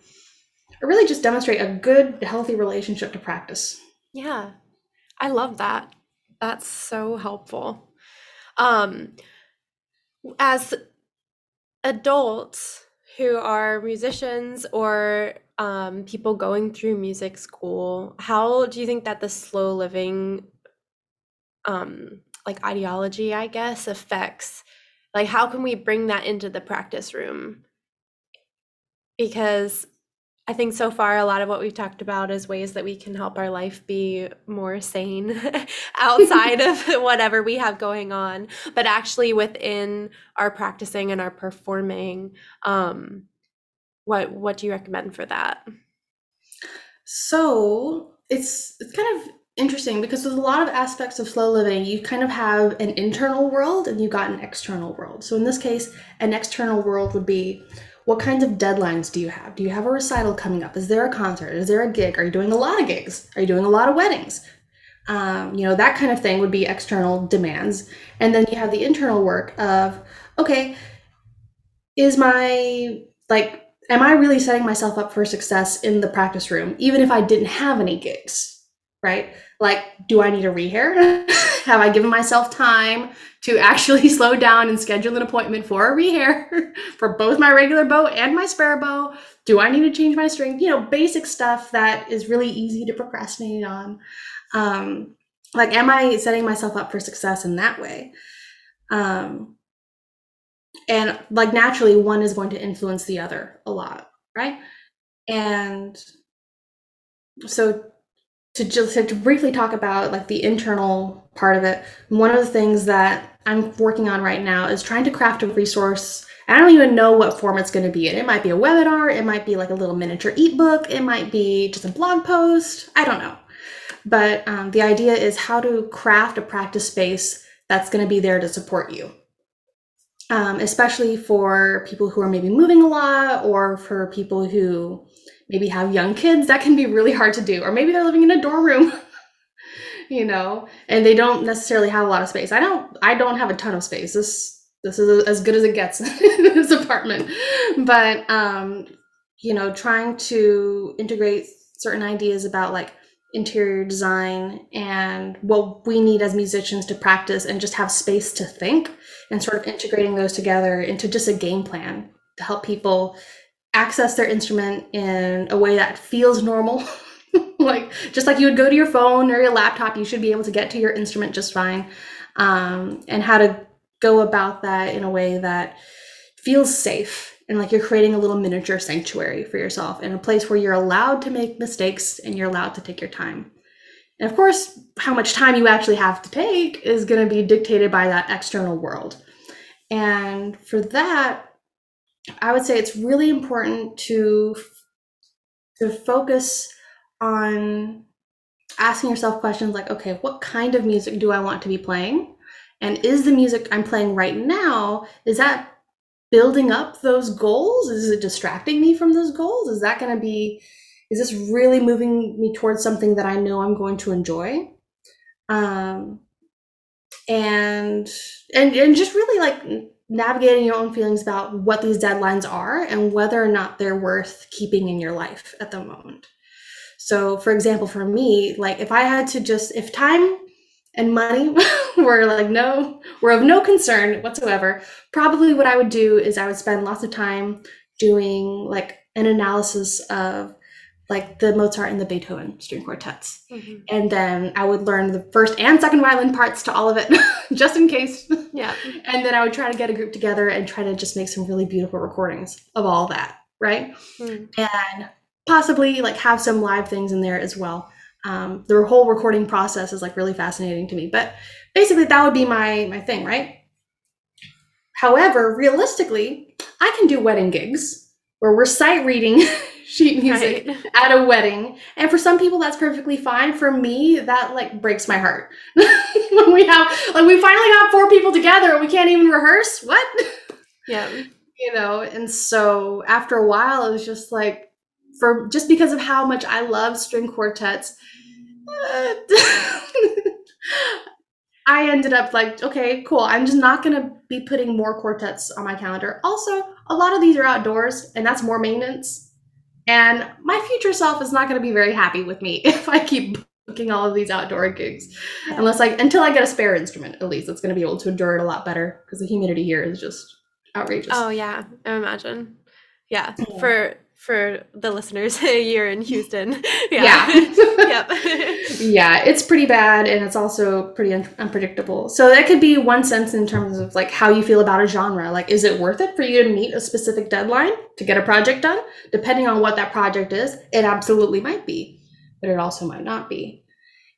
or really just demonstrate a good healthy relationship to practice. Yeah. I love that. That's so helpful. Um as adults who are musicians or um, people going through music school, how do you think that the slow living, um, like ideology, I guess, affects? Like, how can we bring that into the practice room? Because I think so far a lot of what we've talked about is ways that we can help our life be more sane [laughs] outside of [laughs] whatever we have going on, but actually within our practicing and our performing. Um, what what do you recommend for that? So it's it's kind of interesting because there's a lot of aspects of slow living. You kind of have an internal world and you've got an external world. So in this case, an external world would be what kinds of deadlines do you have? Do you have a recital coming up? Is there a concert? Is there a gig? Are you doing a lot of gigs? Are you doing a lot of weddings? Um, you know, that kind of thing would be external demands. And then you have the internal work of, okay, is my, like, am I really setting myself up for success in the practice room, even if I didn't have any gigs? Right? Like, do I need a rehair? [laughs] have I given myself time to actually [laughs] slow down and schedule an appointment for a rehair [laughs] for both my regular bow and my spare bow? Do I need to change my string? You know, basic stuff that is really easy to procrastinate on. Um, like, am I setting myself up for success in that way? Um, and like naturally, one is going to influence the other a lot, right? And so to just to briefly talk about like the internal part of it. One of the things that i'm working on right now is trying to craft a resource. I don't even know what form it's going to be in. It might be a webinar it might be like a little miniature ebook it might be just a blog post i don't know. But um, the idea is how to craft a practice space that's going to be there to support you. Um, especially for people who are maybe moving a lot or for people who maybe have young kids, that can be really hard to do. Or maybe they're living in a dorm room, [laughs] you know, and they don't necessarily have a lot of space. I don't I don't have a ton of space. This this is as good as it gets [laughs] in this apartment. But um, you know, trying to integrate certain ideas about like interior design and what we need as musicians to practice and just have space to think and sort of integrating those together into just a game plan to help people access their instrument in a way that feels normal. [laughs] like just like you would go to your phone or your laptop, you should be able to get to your instrument just fine. Um, and how to go about that in a way that feels safe and like you're creating a little miniature sanctuary for yourself in a place where you're allowed to make mistakes and you're allowed to take your time. And of course, how much time you actually have to take is going to be dictated by that external world. And for that, I would say it's really important to to focus on asking yourself questions like, okay, what kind of music do I want to be playing? And is the music I'm playing right now, is that building up those goals? Is it distracting me from those goals? Is that going to be is this really moving me towards something that I know I'm going to enjoy? Um and and and just really like navigating your own feelings about what these deadlines are and whether or not they're worth keeping in your life at the moment. So, for example, for me, like if I had to just, if time and money [laughs] were like no were of no concern whatsoever probably what i would do is i would spend lots of time doing like an analysis of like the mozart and the beethoven string quartets. Mm-hmm. and then i would learn the first and second violin parts to all of it [laughs] just in case. Yeah. [laughs] And then i would try to get a group together and try to just make some really beautiful recordings of all that right? Mm. and possibly like have some live things in there as well. Um, the whole recording process is like really fascinating to me but basically that would be my my thing right? However realistically i can do wedding gigs where we're sight reading [laughs] sheet music right. at a wedding and for some people that's perfectly fine for me that like breaks my heart [laughs] when we have like we finally have four people together and we can't even rehearse what yeah [laughs] you know and so after a while it was just like for just because of how much i love string quartets [laughs] I ended up like, okay, cool. I'm just not going to be putting more quartets on my calendar. Also, a lot of these are outdoors, and that's more maintenance. And my future self is not going to be very happy with me [laughs] if I keep booking all of these outdoor gigs, yeah. unless like until I get a spare instrument at least it's going to be able to endure it a lot better because the humidity here is just outrageous. Oh yeah, I imagine. Yeah, yeah. for for the listeners [laughs] here in Houston. [laughs] Yeah. Yeah. [laughs] yep. yeah, it's pretty bad and it's also pretty un- unpredictable. So that could be one sense in terms of like how you feel about a genre. Like is it worth it for you to meet a specific deadline to get a project done? Depending on what that project is, it absolutely might be, but it also might not be.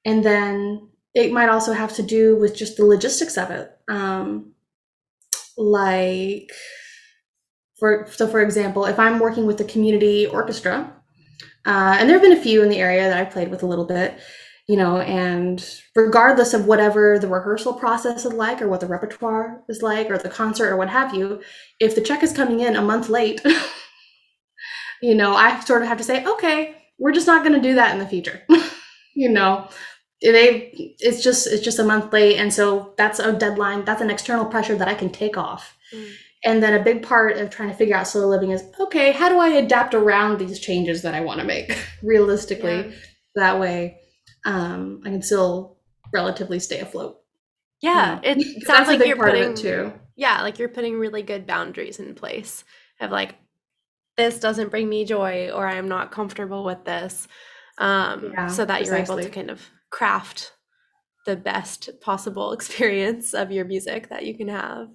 And then it might also have to do with just the logistics of it. Um like for so for example, if I'm working with a community orchestra, uh, and there have been a few in the area that I've played with a little bit, you know, and regardless of whatever the rehearsal process is like, or what the repertoire is like, or the concert, or what have you, if the check is coming in a month late, [laughs] you know, I sort of have to say, okay, we're just not going to do that in the future. [laughs] you know, they it's just it's just a month late, and so that's a deadline. That's an external pressure that I can take off. Mm. And then a big part of trying to figure out slow living is okay, how do I adapt around these changes that I want to make [laughs] realistically? Yeah. That way um, I can still relatively stay afloat. Yeah, you know? it [laughs] sounds like you're putting too. Yeah, like you're putting really good boundaries in place of like this doesn't bring me joy or I'm not comfortable with this. Um, yeah, so that precisely. you're able to kind of craft the best possible [laughs] experience of your music that you can have.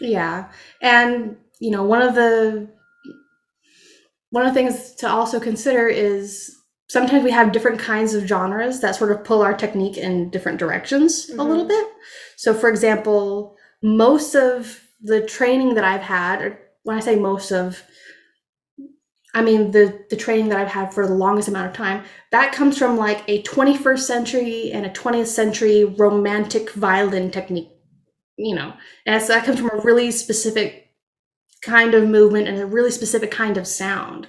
Yeah. And, you know, one of the one of the things to also consider is sometimes we have different kinds of genres that sort of pull our technique in different directions mm-hmm. a little bit. So for example, most of the training that I've had, or when I say most of, I mean the the training that I've had for the longest amount of time, that comes from like a 21st century and a 20th century romantic violin technique you know, and so that comes from a really specific kind of movement and a really specific kind of sound,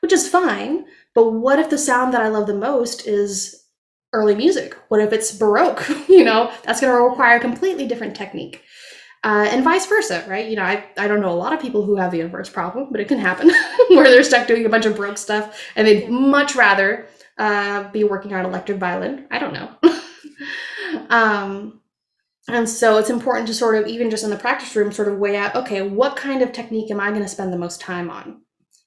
which is fine. But what if the sound that I love the most is early music? What if it's Baroque? [laughs] you know, that's going to require a completely different technique. Uh, and vice versa, right? You know, I, I don't know a lot of people who have the inverse problem, but it can happen [laughs] where they're stuck doing a bunch of Baroque stuff and they'd much rather uh, be working on electric violin. I don't know. [laughs] um, and so it's important to sort of, even just in the practice room, sort of weigh out okay, what kind of technique am I going to spend the most time on?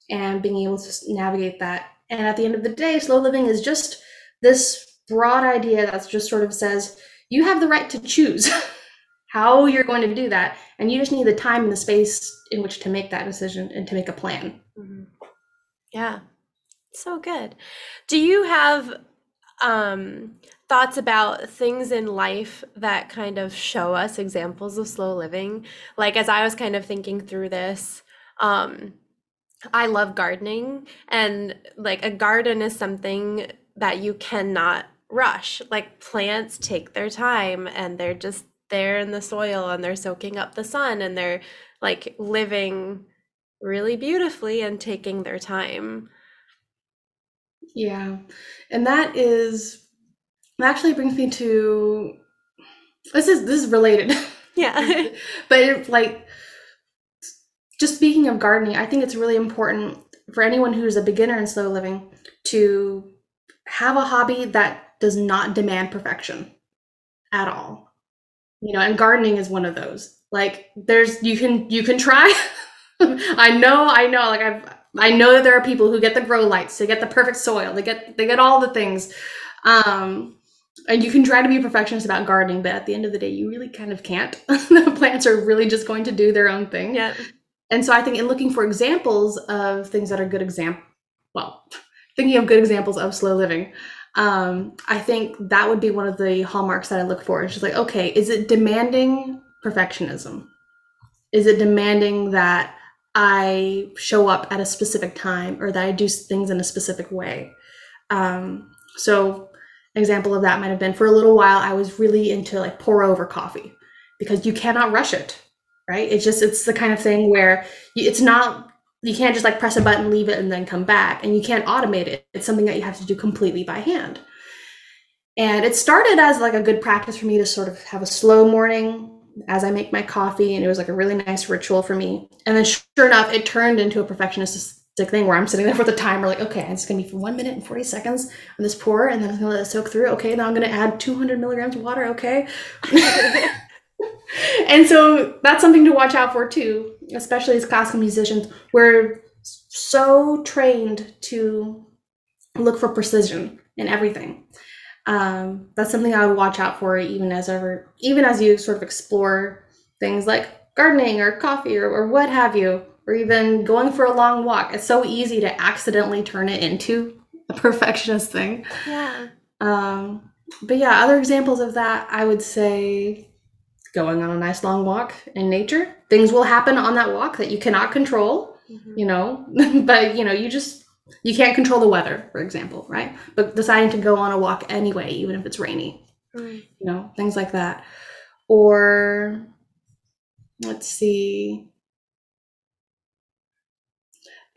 And being able to navigate that. And at the end of the day, slow living is just this broad idea that just sort of says you have the right to choose [laughs] how you're going to do that. And you just need the time and the space in which to make that decision and to make a plan. Mm-hmm. Yeah. So good. Do you have um thoughts about things in life that kind of show us examples of slow living? Like as i was kind of thinking through this um i love gardening and like a garden is something that you cannot rush. Like plants take their time and they're just there in the soil and they're soaking up the sun and they're like living really beautifully and taking their time. Yeah. And that is that actually brings me to this is this is related. Yeah. [laughs] but it, like just speaking of gardening, I think it's really important for anyone who's a beginner in slow living to have a hobby that does not demand perfection. at all. You know, and gardening is one of those. Like there's you can you can try. [laughs] I know, I know, like I've I know that there are people who get the grow lights, they get the perfect soil, they get they get all the things. Um you can try to be a perfectionist about gardening, but at the end of the day, you really kind of can't. [laughs] the plants are really just going to do their own thing. Yeah. And so I think in looking for examples of things that are good example, well, [laughs] thinking of good examples of slow living, um, I think that would be one of the hallmarks that I look for. It's just like, okay, is it demanding perfectionism? Is it demanding that I show up at a specific time or that I do things in a specific way? Um, so, example of that might have been for a little while, I was really into like pour over coffee because you cannot rush it right? It's just it's the kind of thing where you, it's not you can't just like press a button, leave it, and then come back, and you can't automate it. It's something that you have to do completely by hand. And it started as like a good practice for me to sort of have a slow morning as I make my coffee, and it was like a really nice ritual for me. And then, sure enough, it turned into a thing where I'm sitting there with a timer, like, okay, it's gonna be for one minute and 40 seconds on this pour, and then I'm gonna let it soak through. Okay, now I'm gonna add 200 milligrams of water. Okay. [laughs] and so that's something to watch out for too, especially as classical musicians. We're so trained to look for precision in everything. Um, that's something I would watch out for, even as ever, even as you sort of explore things like gardening or coffee or, or what have you, or even going for a long walk. It's so easy to accidentally turn it into a perfectionist thing. Yeah. Um, but yeah, other examples of that, I would say going on a nice long walk in nature. Things will happen on that walk that you cannot control, mm-hmm. you know, [laughs] but you know, you just you can't control the weather, for example, right? But deciding to go on a walk anyway, even if it's rainy, mm. you know, things like that. Or let's see.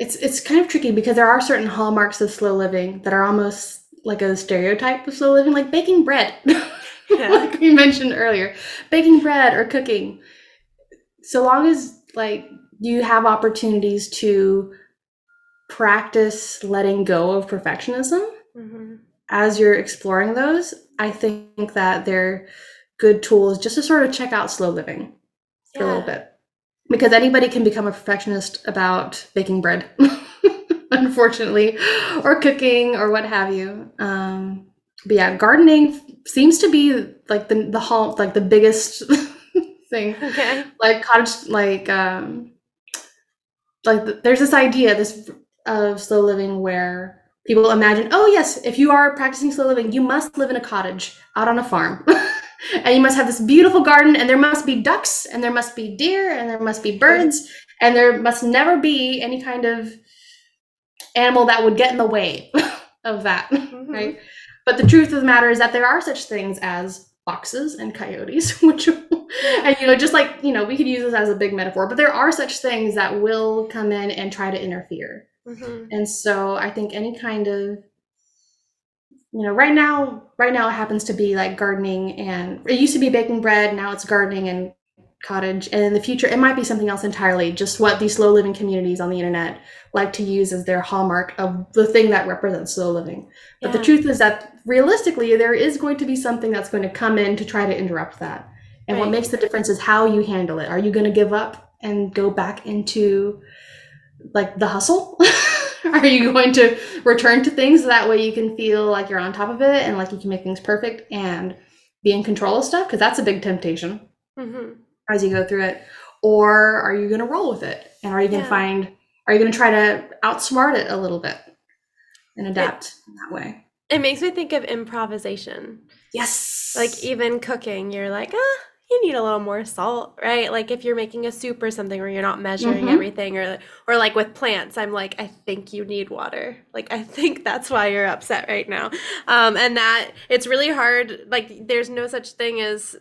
It's it's kind of tricky because there are certain hallmarks of slow living that are almost like a stereotype of slow living, like baking bread. [laughs] yeah. like we mentioned earlier baking bread or cooking so long as like you have opportunities to practice letting go of perfectionism mm-hmm. as you're exploring those i think that they're good tools just to sort of check out slow living for a little bit because anybody can become a perfectionist about baking bread [laughs] unfortunately or cooking or what have you um, but yeah, gardening seems to be like the the hall like the biggest [laughs] thing. Okay. Like cottage like um like there's this idea this of slow living where people imagine, oh yes, if you are practicing slow living, you must live in a cottage out on a farm. [laughs] and you must have this beautiful garden and there must be ducks and there must be deer and there must be birds and there must never be any kind of animal that would get in the way [laughs] of that, mm-hmm. right? But the truth of the matter is that there are such things as foxes and coyotes, [laughs] which, and you know, just like, you know, we could use this as a big metaphor, but there are such things that will come in and try to interfere. Mm-hmm. And so I think any kind of, you know, right now, right now it happens to be like gardening and it used to be baking bread. Now it's gardening and cottage and in the future it might be something else entirely just what these slow living communities on the internet like to use as their hallmark of the thing that represents slow living but yeah. the truth is that realistically there is going to be something that's going to come in to try to interrupt that and right. what makes the difference is how you handle it are you going to give up and go back into like the hustle [laughs] [laughs] are you going to return to things so that way you can feel like you're on top of it and like you can make things perfect and be in control of stuff? Because that's a big temptation mm-hmm. as you go through it. Or are you going to roll with it? And are you going to yeah. find are you going to try to outsmart it a little bit and adapt it, in that way? It makes me think of improvisation. Yes. Like even cooking you're like ah you need a little more salt right like if you're making a soup or something where you're not measuring mm-hmm. everything or or like with plants i'm like i think you need water like i [laughs] think that's why you're upset right now um and that it's really hard like there's no such thing as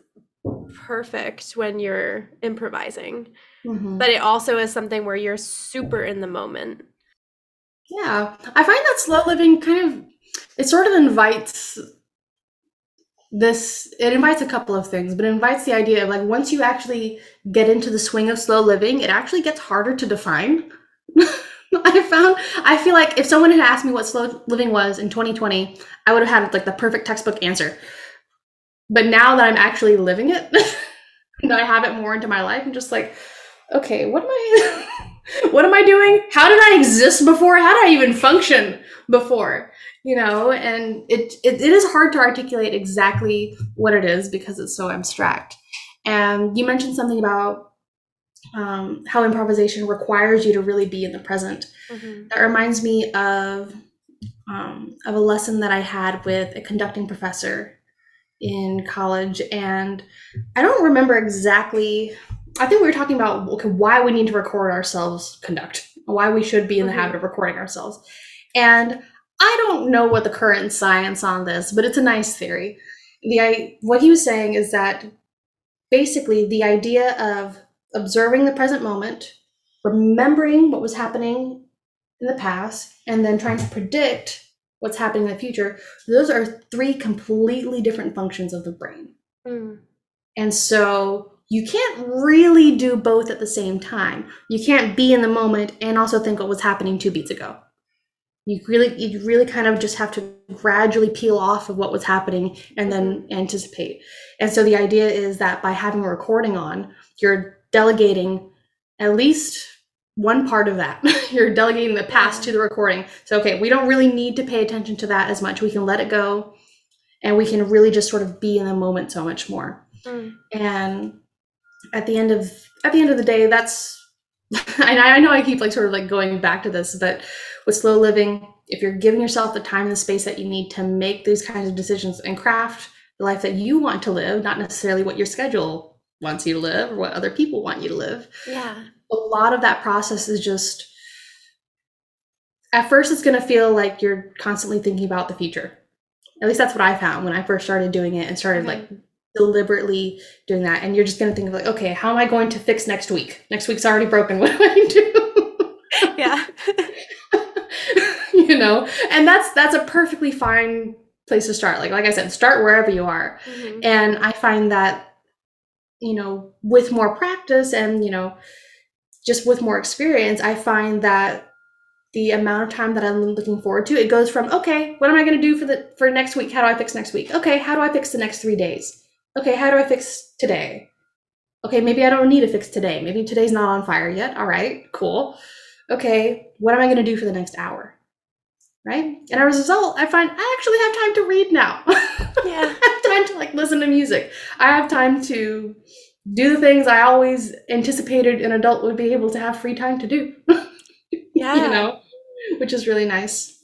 perfect when you're improvising. Mm-hmm. But it also is something where you're super in the moment. Yeah. I find that slow living kind of it sort of invites this it invites a couple of things, but it invites the idea of like once you actually get into the swing of slow living, it actually gets harder to define. [laughs] I found I feel like if someone had asked me what slow living was in 2020, I would have had like the perfect textbook answer but now that I'm actually living it, [laughs] that I have it more into my life, I'm just like, okay, what am I [laughs] what am I doing? How did I exist before? How did I even function before? You know, and it, it, it is hard to articulate exactly what it is because it's so abstract. And you mentioned something about um, how improvisation requires you to really be in the present. Mm-hmm. That reminds me of um, of a lesson that I had with a conducting professor in college, and I don't remember exactly I think we were talking about okay, why we need to record ourselves conduct, why we should be in the mm-hmm. habit of recording ourselves. And I don't know what the current science on this, but it's a nice theory. The I, what he was saying is that basically the idea of observing the present moment, remembering what was happening in the past, and then trying to predict what's happening in the future, those are three completely different functions of the brain. Mm. And so you can't really do both at the same time. You can't be in the moment and also think what was happening two beats ago. You really, you really kind of just have to gradually peel off of what was happening and then anticipate. And so the idea is that by having a recording on, you're delegating at least one part of that. [laughs] you're delegating the past to the recording. So, okay, we don't really need to pay attention to that as much. We can let it go and we can really just sort of be in the moment so much more. Mm. And at the end of at the end of the day, that's [laughs] and I know I keep like sort of like going back to this, but with slow living, if you're giving yourself the time and the space that you need to make these kinds of decisions and craft the life that you want to live, not necessarily what your schedule wants you to live or what other people want you to live. Yeah. A lot of that process is just at first it's going to feel like you're constantly thinking about the future. At least that's what I found when I first started doing it and started okay. like deliberately doing that and you're just going to think of like okay how am i going to fix next week next week's already broken [laughs] what do i do yeah you know and that's that's a perfectly fine place to start like like i said start wherever you are mm-hmm. and i find that you know with more practice and you know just with more experience i find that the amount of time that i'm looking forward to it goes from okay what am i going to do for the for next week how do i fix next week okay how do i fix the next three days okay, how do I fix today? Okay, maybe I don't need to fix today. Maybe today's not on fire yet. All right, cool. Okay, what am I going to do for the next hour? Right? And as a result, I find I actually have time to read now. [laughs] Yeah. I have time to like listen to music. I have time to do the things I always anticipated an adult would be able to have free time to do. [laughs] yeah. you know, which is really nice.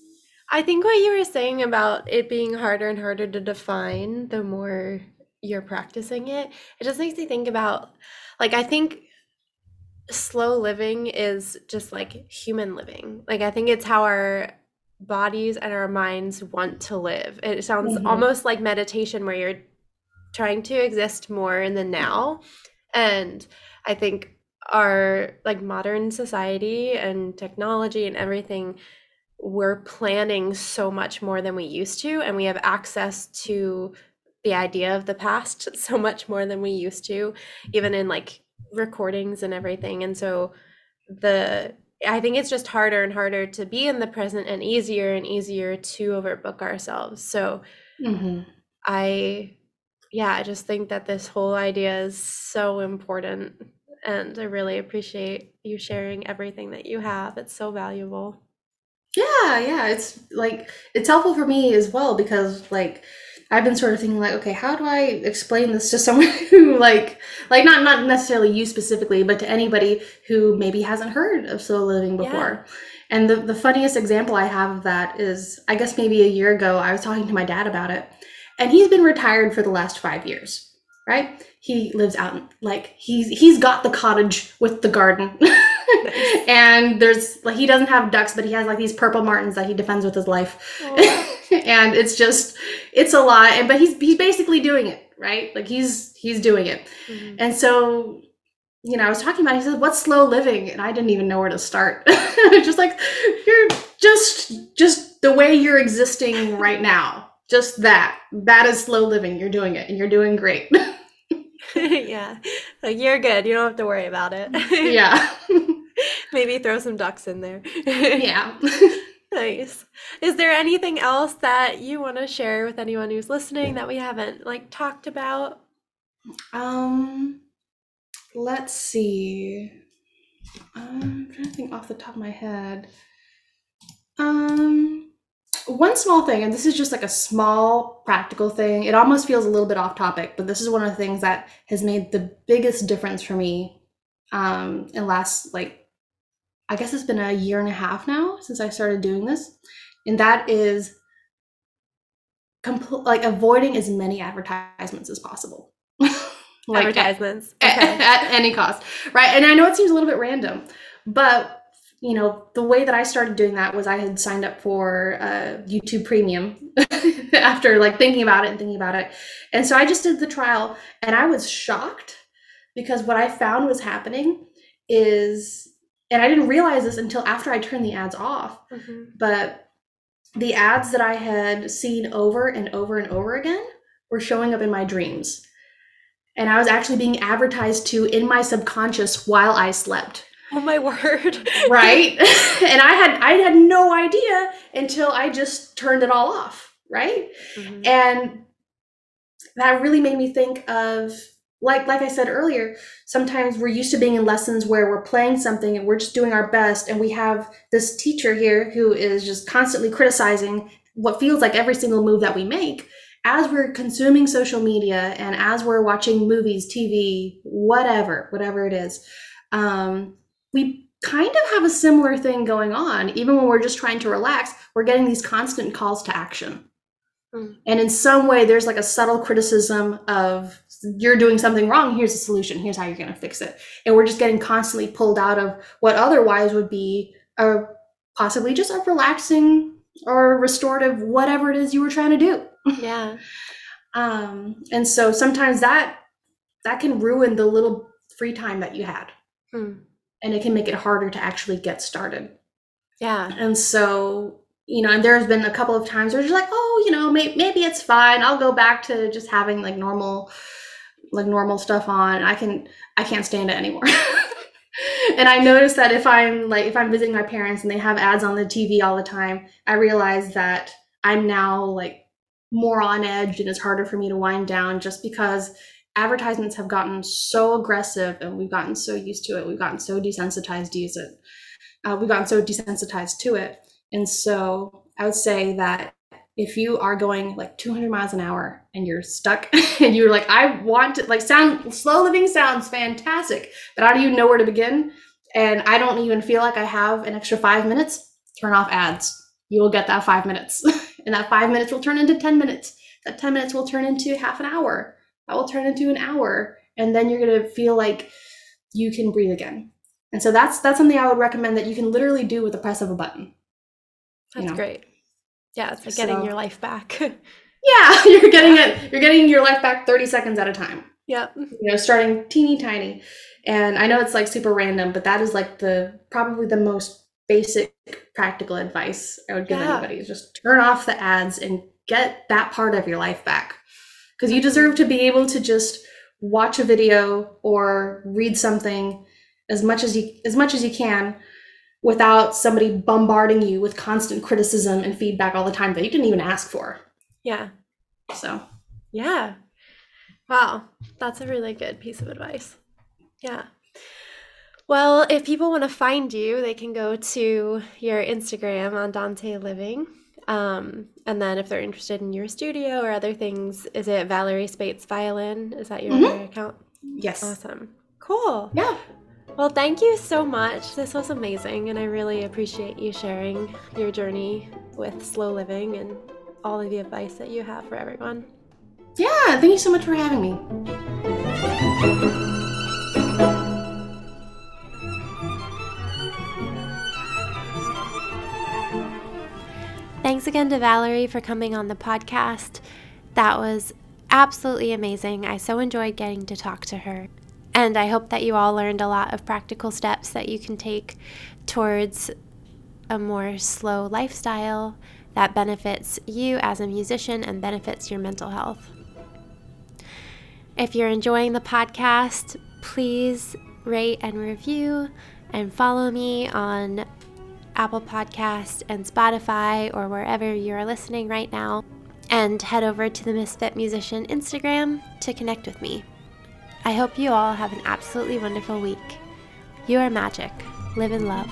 I think what you were saying about it being harder and harder to define the more you're practicing it, it just makes me think about like I think slow living is just like human living. Like I think it's how our bodies and our minds want to live. It sounds mm-hmm. almost like meditation where you're trying to exist more in the now. And I think our like modern society and technology and everything we're planning so much more than we used to and we have access to the idea of the past [laughs] so much more than we used to even in like recordings and everything and so the i think it's just harder and harder to be in the present and easier and easier to overbook ourselves. So mm-hmm. i yeah i just think that this whole idea is so important and i really appreciate you sharing everything that you have. It's so valuable. Yeah yeah it's like it's helpful for me as well because like I've been sort of thinking like, okay, how do I explain this to someone [laughs] who like like not not necessarily you specifically, but to anybody who maybe hasn't heard of slow living before. Yeah. And the, the funniest example I have of that is I guess maybe a year ago I was talking to my dad about it. And he's been retired for the last five years, right? He lives out in, like he's he's got the cottage with the garden. [laughs] and there's like he doesn't have ducks, but he has like these purple martins that he defends with his life. [laughs] and it's just it's a lot. And but he's he's basically doing it, right? Like he's he's doing it. Mm-hmm. And so you know, I was talking about, it, he said, what's slow living? And I didn't even know where to start. [laughs] just like, you're just, just the way you're existing right [laughs] now. Just that. That is slow living. You're doing it and you're doing great. yeah. Like you're good. You don't have to worry about it. yeah. Maybe throw some ducks in there. yeah. [laughs] [laughs] Nice. Is there anything else that you want to share with anyone who's listening that we haven't like talked about? Um, let's see. Um, I'm trying to think off the top of my head. Um, one small thing, and this is just like a small practical thing. It almost feels a little bit off topic, but this is one of the things that has made the biggest difference for me um, in last like I guess it's been a year and a half now since I started doing this, and that is compl- like avoiding as many advertisements as possible. [laughs] like advertisements at, okay. [laughs] at, any cost, right? And I know it seems a little bit random, but you know the way that I started doing that was I had signed up for uh, YouTube Premium [laughs] after like thinking about it and thinking about it, and so I just did the trial, and I was shocked because what I found was happening is and I didn't realize this until after I turned the ads off. Mm-hmm. But the ads that I had seen over and over and over again were showing up in my dreams. And I was actually being advertised to in my subconscious while I slept. Oh my [laughs] word. right? [laughs] and I had I had no idea until I just turned it all off, right? Mm-hmm. And that really made me think of like like I said earlier, sometimes we're used to being in lessons where we're playing something and we're just doing our best and we have this teacher here who is just constantly criticizing what feels like every single move that we make as we're consuming social media and as we're watching movies, TV, whatever, whatever it is. Um, we kind of have a similar thing going on even when we're just trying to relax, we're getting these constant calls to action. Mm. And in some way, there's like a subtle criticism of you're doing something wrong. Here's a solution. Here's how you're going to fix it. And we're just getting constantly pulled out of what otherwise would be a possibly just a relaxing or restorative, whatever it is you were trying to do. Yeah. [laughs] um, and so sometimes that that can ruin the little free time that you had. Hmm. And it can make it harder to actually get started. Yeah. And so you know, and there's been a couple of times where you're like, oh, you know, may- maybe it's fine. I'll go back to just having like normal, like normal stuff on. I can, I can't stand it anymore. [laughs] and I notice that if I'm like, if I'm visiting my parents and they have ads on the TV all the time, I realize that I'm now like more on edge and it's harder for me to wind down just because advertisements have gotten so aggressive and we've gotten so used to it. We've gotten so desensitized to use it. Uh, we've gotten so desensitized to it and so I would say that if you are going like 200 miles an hour and you're stuck [laughs] and you're like, I want to, like, sound slow living sounds fantastic, but I don't even know where to begin. And I don't even feel like I have an extra five minutes, turn off ads. You will get that five minutes. [laughs] and that five minutes will turn into 10 minutes. That 10 minutes will turn into half an hour. That will turn into an hour. And then you're going to feel like you can breathe again. And so that's that's something I would recommend that you can literally do with the press of a button. That's you know? great. Yeah, it's like so, getting your life back. [laughs] yeah, [laughs] you're getting it. You're getting your life back 30 seconds at a time. Yep. You know, starting teeny tiny. And I know it's like super random, but that is like the probably the most basic practical advice I would give yeah. anybody is just turn off the ads and get that part of your life back. Because you deserve to be able to just watch a video or read something as much as you as much as you can without somebody bombarding you with constant criticism and feedback all the time that you didn't even ask for. Yeah. So, yeah. Wow. That's a really good piece of advice. Yeah. Well, if people want to find you, they can go to your Instagram Andante Living. Um, and then if they're interested in your studio or other things, is it Valeri Speights Violin? Is that your mm-hmm. account? Yes. Awesome. Cool. Yeah. Well, thank you so much. This was amazing, and I really appreciate you sharing your journey with slow living and all of the advice that you have for everyone. Yeah, thank you so much for having me. Thanks again to Valeri for coming on the podcast. That was absolutely amazing. I so enjoyed getting to talk to her. And I hope that you all learned a lot of practical steps that you can take towards a more slow lifestyle that benefits you as a musician and benefits your mental health. If you're enjoying the podcast, please rate and review and follow me on Apple Podcast and Spotify or wherever you're listening right now. And head over to the Misfit Musician Instagram to connect with me. I hope you all have an absolutely wonderful week. You are magic. Live in love.